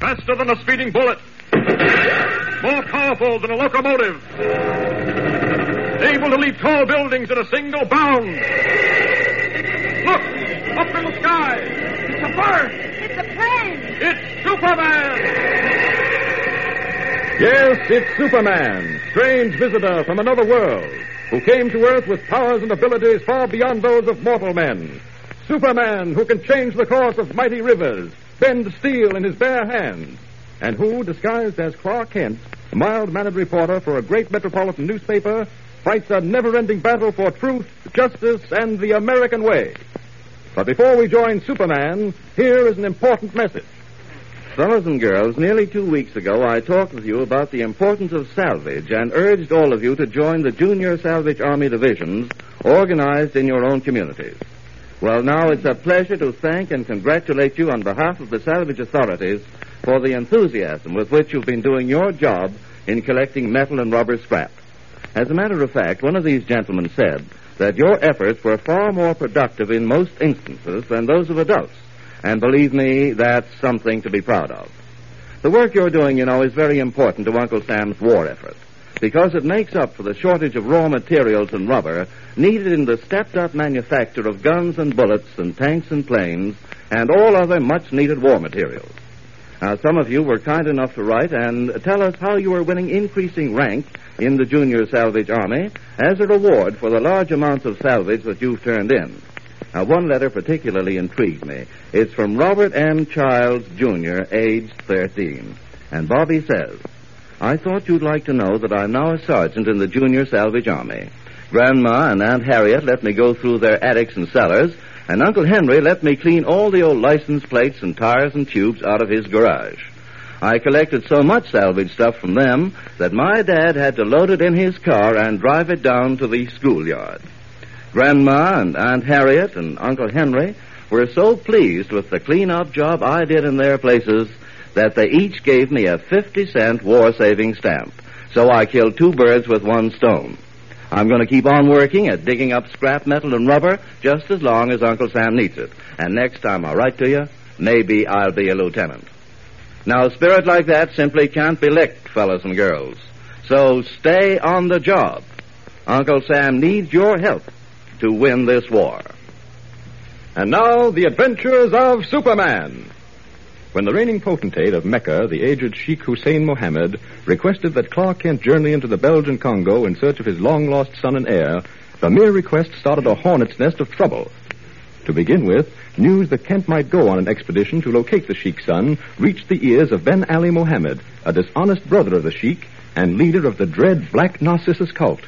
Faster than a speeding bullet. More powerful than a locomotive. Able to leap tall buildings in a single bound. Look! Up in the sky! It's a bird! It's a plane! It's Superman! Yes, it's Superman, strange visitor from another world, who came to Earth with powers and abilities far beyond those of mortal men. Superman, who can change the course of mighty rivers, bend steel in his bare hands, and who, disguised as Clark Kent, a mild-mannered reporter for a great metropolitan newspaper, fights a never-ending battle for truth, justice, and the American way. But before we join Superman, here is an important message. Fellows and girls, nearly two weeks ago I talked with you about the importance of salvage and urged all of you to join the Junior Salvage Army divisions organized in your own communities. Well, now it's a pleasure to thank and congratulate you on behalf of the salvage authorities for the enthusiasm with which you've been doing your job in collecting metal and rubber scrap. As a matter of fact, one of these gentlemen said that your efforts were far more productive in most instances than those of adults. And believe me, that's something to be proud of. The work you're doing, you know, is very important to Uncle Sam's war effort because it makes up for the shortage of raw materials and rubber needed in the stepped up manufacture of guns and bullets and tanks and planes and all other much needed war materials. Now, some of you were kind enough to write and tell us how you are winning increasing rank in the Junior Salvage Army as a reward for the large amounts of salvage that you've turned in. Now, one letter particularly intrigued me. It's from Robert M. Childs, Jr., aged 13. And Bobby says, I thought you'd like to know that I'm now a sergeant in the Junior Salvage Army. Grandma and Aunt Harriet let me go through their attics and cellars, and Uncle Henry let me clean all the old license plates and tires and tubes out of his garage. I collected so much salvage stuff from them that my dad had to load it in his car and drive it down to the schoolyard. Grandma and Aunt Harriet and Uncle Henry were so pleased with the clean-up job I did in their places that they each gave me a 50 cent war saving stamp. So I killed two birds with one stone. I'm going to keep on working at digging up scrap metal and rubber just as long as Uncle Sam needs it. And next time I write to you, maybe I'll be a lieutenant. Now, a spirit like that simply can't be licked, fellas and girls. So stay on the job. Uncle Sam needs your help to win this war. And now, the adventures of Superman. When the reigning potentate of Mecca, the aged Sheikh Hussein Mohammed, requested that Clark Kent journey into the Belgian Congo in search of his long lost son and heir, the mere request started a hornet's nest of trouble. To begin with, news that Kent might go on an expedition to locate the Sheikh's son reached the ears of Ben Ali Mohammed, a dishonest brother of the Sheikh and leader of the dread Black Narcissus cult.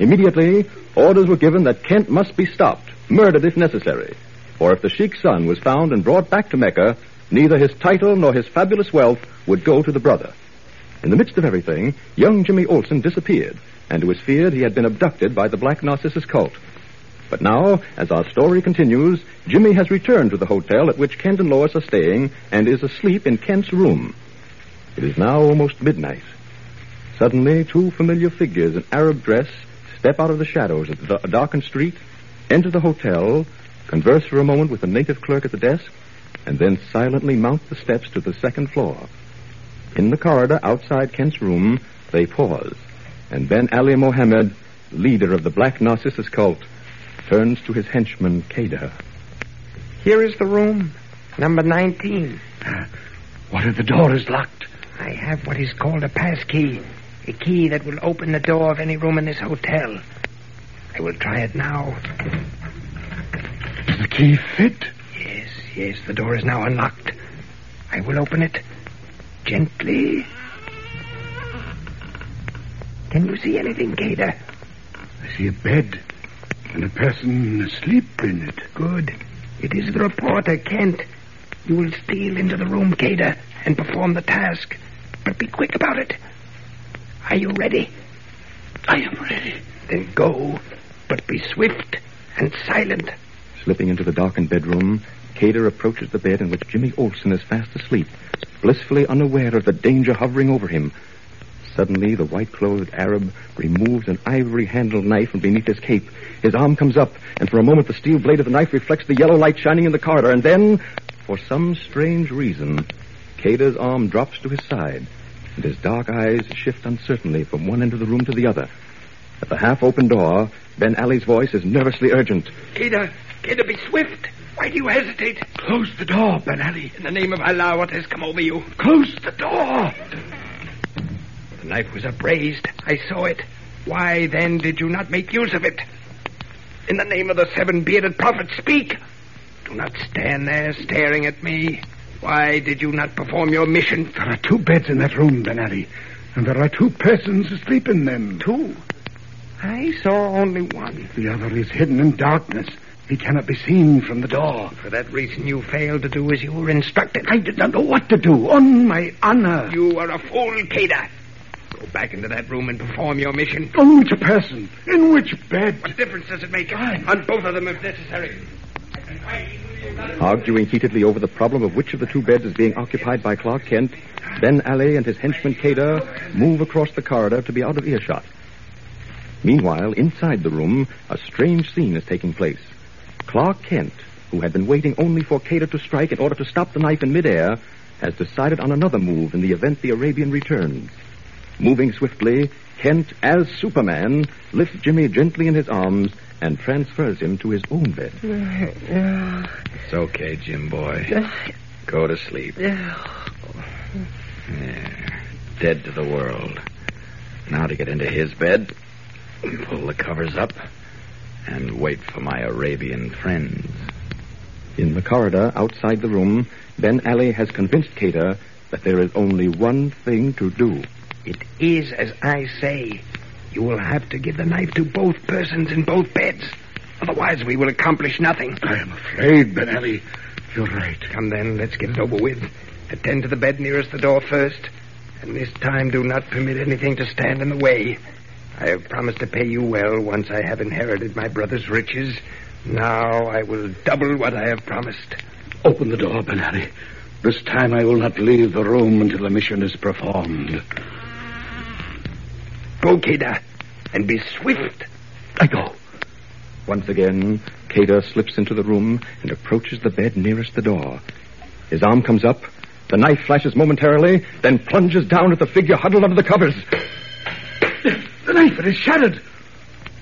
Immediately, orders were given that Kent must be stopped, murdered if necessary. For if the Sheikh's son was found and brought back to Mecca, neither his title nor his fabulous wealth would go to the brother. In the midst of everything, young Jimmy Olsen disappeared, and it was feared he had been abducted by the Black Narcissus cult. But now, as our story continues, Jimmy has returned to the hotel at which Kent and Lois are staying and is asleep in Kent's room. It is now almost midnight. Suddenly, two familiar figures in Arab dress step out of the shadows of the darkened street, enter the hotel, converse for a moment with the native clerk at the desk, and then silently mount the steps to the second floor. In the corridor outside Kent's room, they pause, and Ben Ali Mohammed, leader of the Black Narcissus cult, turns to his henchman, Kader. Here is the room, number 19. What if the door is locked? I have what is called a pass key, a key that will open the door of any room in this hotel. I will try it now. Does the key fit? Yes, yes, the door is now unlocked. I will open it gently. Can you see anything, Kader? see a bed and a person asleep in it. Good. It is the reporter, Kent. You will steal into the room, Cada, and perform the task. But be quick about it. Are you ready? I am ready. Then go, but be swift and silent. Slipping into the darkened bedroom, Cater approaches the bed in which Jimmy Olsen is fast asleep, blissfully unaware of the danger hovering over him. Suddenly, the white-clothed Arab removes an ivory-handled knife from beneath his cape. His arm comes up, and for a moment the steel blade of the knife reflects the yellow light shining in the corridor, and then, for some strange reason, Cater's arm drops to his side, and his dark eyes shift uncertainly from one end of the room to the other. At the half-open door, Ben Ali's voice is nervously urgent. Cada, Cada, be swift. Why do you hesitate? Close the door, Ben Ali. In the name of Allah, what has come over you? Close the door. The knife was upraised. I saw it. Why, then, did you not make use of it? In the name of the seven bearded prophet, speak. Do not stand there staring at me. Why did you not perform your mission? There are two beds in that room, Ben Ali, and there are two persons asleep in them. Two? I saw only one. The other is hidden in darkness. He cannot be seen from the door. For that reason, you failed to do as you were instructed. I did not know what to do. On my honor. You are a fool, Cada. Go back into that room and perform your mission. On which person? In which bed? What difference does it make? On both of them, if necessary. Arguing heatedly over the problem of which of the two beds is being occupied by Clark Kent, Ben Ali and his henchman Cater move across the corridor to be out of earshot. Meanwhile, inside the room, a strange scene is taking place. Clark Kent, who had been waiting only for Cater to strike in order to stop the knife in midair, has decided on another move in the event the Arabian returns. Moving swiftly, Kent, as Superman, lifts Jimmy gently in his arms and transfers him to his own bed. It's okay, Jim boy. Go to sleep. There. Dead to the world. Now to get into his bed, pull the covers up, and wait for my Arabian friends. In the corridor outside the room, Ben Ali has convinced Cater that there is only one thing to do. It is as I say. You will have to give the knife to both persons in both beds. Otherwise, we will accomplish nothing. I am afraid, Ben Ali. You're right. Come then, let's get it over with. Attend to the bed nearest the door first. And this time, do not permit anything to stand in the way. I have promised to pay you well once I have inherited my brother's riches. Now I will double what I have promised. Open the door, Ben Ali. This time I will not leave the room until the mission is performed. Go, Cada, and be swift. I go. Once again, Cater slips into the room and approaches the bed nearest the door. His arm comes up, the knife flashes momentarily, then plunges down at the figure huddled under the covers. The knife, it is shattered.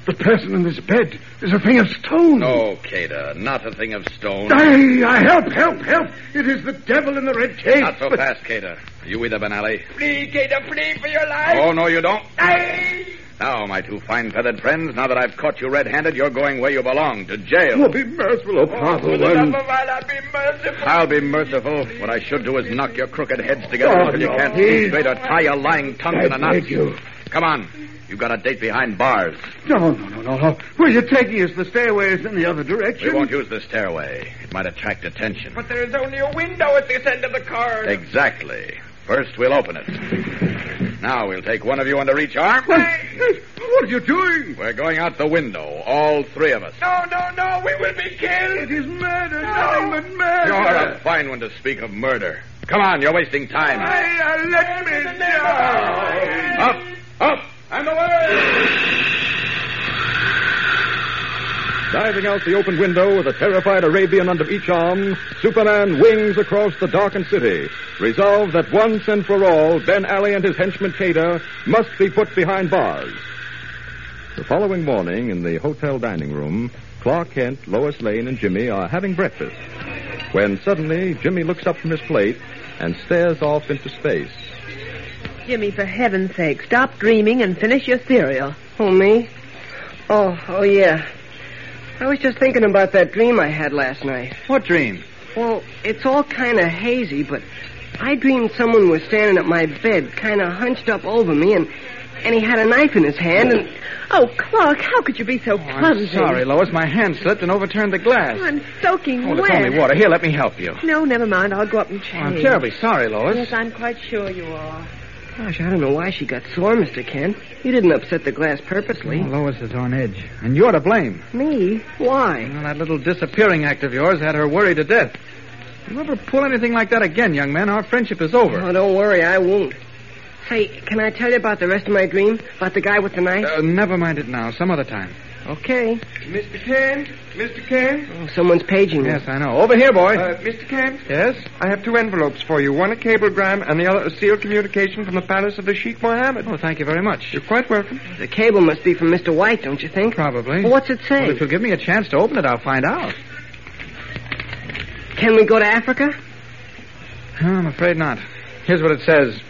The person in this bed is a thing of stone. Oh, Cada, not a thing of stone. I, I help, help, help. It is the devil in the red cape. Not so But- fast, Cada. You with her, Ben Ali? Flee, Cada, flee for your life. Oh, no, you don't. Aye. Now, my two fine feathered friends, now that I've caught you red handed, you're going where you belong, to jail. Oh, be merciful, oh, Father. Oh, for the One. love of Allah, be merciful. I'll be merciful. What I should do is knock your crooked heads together Oh, until you can't see please. straight or tie your lying tongue I in a knot. beg you. Come on. You've got a date behind bars. No, no, no, no, no. Where you're taking us, the stairway is in the other direction. We won't use the stairway. It might attract attention. But there is only a window at this end of the corridor. Exactly. First, we'll open it. Now, we'll take one of you under each arm. What are you doing? We're going out the window, all three of us. No, no, no, we will be killed. It is murder, nothing but murder. You're a fine one to speak of murder. Come on, you're wasting time. Hey, uh, let me down. Up, up, and away! Diving out the open window with a terrified Arabian under each arm, Superman wings across the darkened city, resolved that once and for all, Ben Ali and his henchman Cater must be put behind bars. The following morning, in the hotel dining room, Clark Kent, Lois Lane, and Jimmy are having breakfast. When suddenly, Jimmy looks up from his plate and stares off into space. Jimmy, for heaven's sake, stop dreaming and finish your cereal. Oh, me? Oh, oh, yeah. I was just thinking about that dream I had last night. What dream? Well, it's all kind of hazy, but I dreamed someone was standing at my bed, kind of hunched up over me, and And he had a knife in his hand, and Oh, Clark, how could you be so oh, clumsy? I'm sorry, Lois. My hand slipped and overturned the glass. Oh, I'm soaking Oh, it's wet. only water. Here, let me help you. No, never mind. I'll go up and change. I'm terribly sorry, Lois. Yes, I'm quite sure you are. Gosh, I don't know why she got sore, Mr. Kent. You didn't upset the glass purposely. Oh, Lois is on edge. And you're to blame. Me? Why? Well, that little disappearing act of yours had her worried to death. You ever pull anything like that again, young man, our friendship is over. Oh, don't worry, I won't. Say, can I tell you about the rest of my dream? About the guy with the knife? Uh, never mind it now. Some other time. Okay. Mr. Kent? Mr. Kent? Oh, someone's paging me. Yes, I know. Over here, boy. Uh, Mr. Kent? yes? I have two envelopes for you. One a cablegram and the other a sealed communication from the palace of the Sheikh Mohammed. Oh, thank you very much. You're quite welcome. The cable must be from Mr. White, don't you think? Probably. Well, what's it say? Well, if you'll give me a chance to open it, I'll find out. Can we go to Africa? Oh, I'm afraid not. Here's what it says.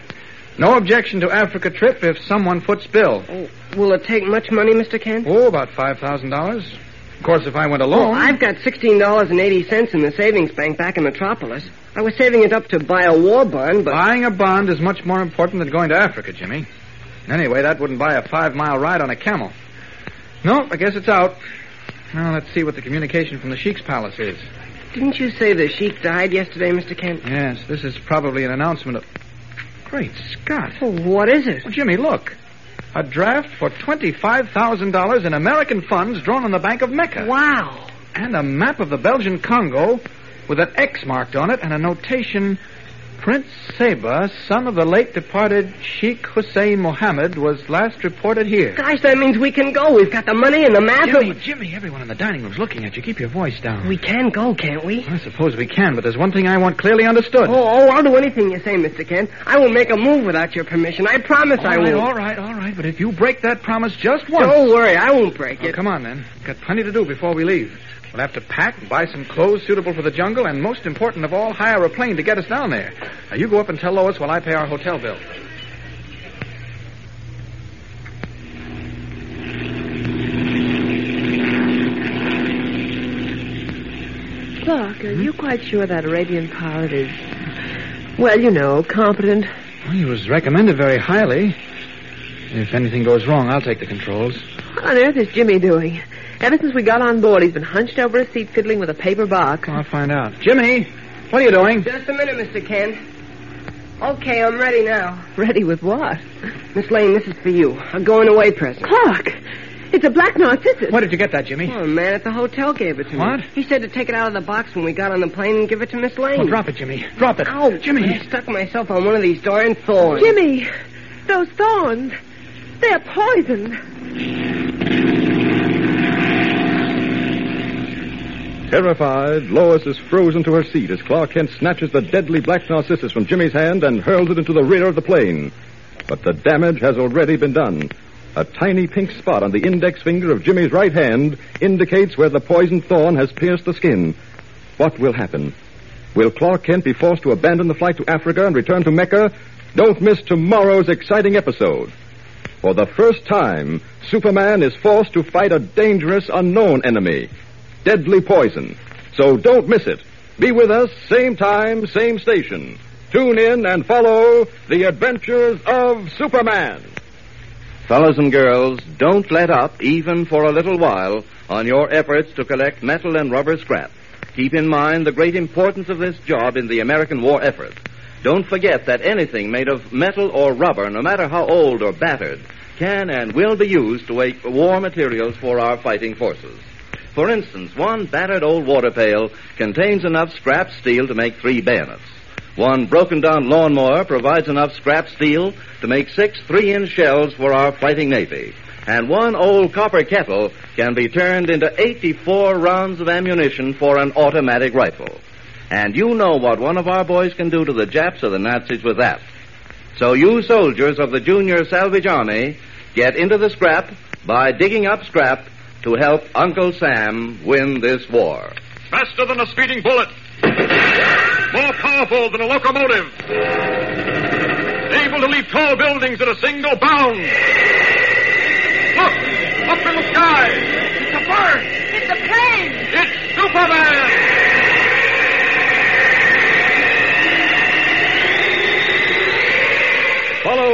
No objection to Africa trip if someone foots bill. Oh, will it take much money, Mr. Kent? Oh, about $5,000. Of course, if I went Oh, alone. I've got $16.80 in the savings bank back in Metropolis. I was saving it up to buy a war bond, but... Buying a bond is much more important than going to Africa, Jimmy. Anyway, that wouldn't buy a five mile ride on a camel. No, I guess it's out. Now, let's see what the communication from the Sheik's palace is. Didn't you say the sheik died yesterday, Mr. Kent? Yes, this is probably an announcement of. Great Scott. Oh, what is it? Well, Jimmy, look. A draft for $25,000 in American funds drawn on the Bank of Mecca. Wow. And a map of the Belgian Congo with an X marked on it and a notation Prince Seba, son of the late departed Sheikh Hussein Mohammed, was last reported here. Gosh, that means we can go. We've got the money and the map. Jimmy, Jimmy, everyone in the dining room's looking at you. Keep your voice down. We can go, can't we? I suppose we can, but there's one thing I want clearly understood. Oh, oh, I'll do anything you say, Mr. Kent. I won't make a move without your permission. I promise all I right, won't. all right, all right. But if you break that promise just once. Don't worry, I won't break Oh, it. come on, then. Got plenty to do before we leave. We'll have to pack and buy some clothes suitable for the jungle, and most important of all, hire a plane to get us down there. Now, you go up and tell Lois while I pay our hotel bill. Clark, are you hmm? quite sure that Arabian pilot is, well, you know, competent? Well, he was recommended very highly. If anything goes wrong, I'll take the controls. What on earth is Jimmy doing? Ever since we got on board, he's been hunched over a seat fiddling with a paper box. I'll find out. Jimmy, what are you doing? Just a minute, Mr. Kent. Okay, I'm ready now. Ready with what? Miss Lane, this is for you. A going away present. Clark! It's a black narcissus. Where did you get that, Jimmy? Oh, a man at the hotel gave it to What? me. What? He said to take it out of the box when we got on the plane and give it to Miss Lane. Oh, drop it, Jimmy. Drop it. Oh, Jimmy. I stuck myself on one of these darn thorns. Jimmy! Those thorns! They're poison. Terrified, Lois is frozen to her seat as Clark Kent snatches the deadly black narcissus from Jimmy's hand and hurls it into the rear of the plane. But the damage has already been done. A tiny pink spot on the index finger of Jimmy's right hand indicates where the poisoned thorn has pierced the skin. What will happen? Will Clark Kent be forced to abandon the flight to Africa and return to Mecca? Don't miss tomorrow's exciting episode. For the first time, Superman is forced to fight a dangerous unknown enemy deadly poison. So don't miss it. Be with us, same time, same station. Tune in and follow the adventures of Superman. Fellows and girls, don't let up, even for a little while, on your efforts to collect metal and rubber scrap. Keep in mind the great importance of this job in the American war effort. Don't forget that anything made of metal or rubber, no matter how old or battered, can and will be used to make war materials for our fighting forces. For instance, one battered old water pail contains enough scrap steel to make three bayonets. One broken down lawnmower provides enough scrap steel to make six three inch shells for our fighting navy. And one old copper kettle can be turned into 84 rounds of ammunition for an automatic rifle. And you know what one of our boys can do to the Japs or the Nazis with that. So you soldiers of the Junior Salvage Army get into the scrap by digging up scrap to help Uncle Sam win this war. Faster than a speeding bullet. More powerful than a locomotive. Able to leap tall buildings in a single bound. Look! Up in the sky! It's a bird! It's a plane! It's Superman! Follow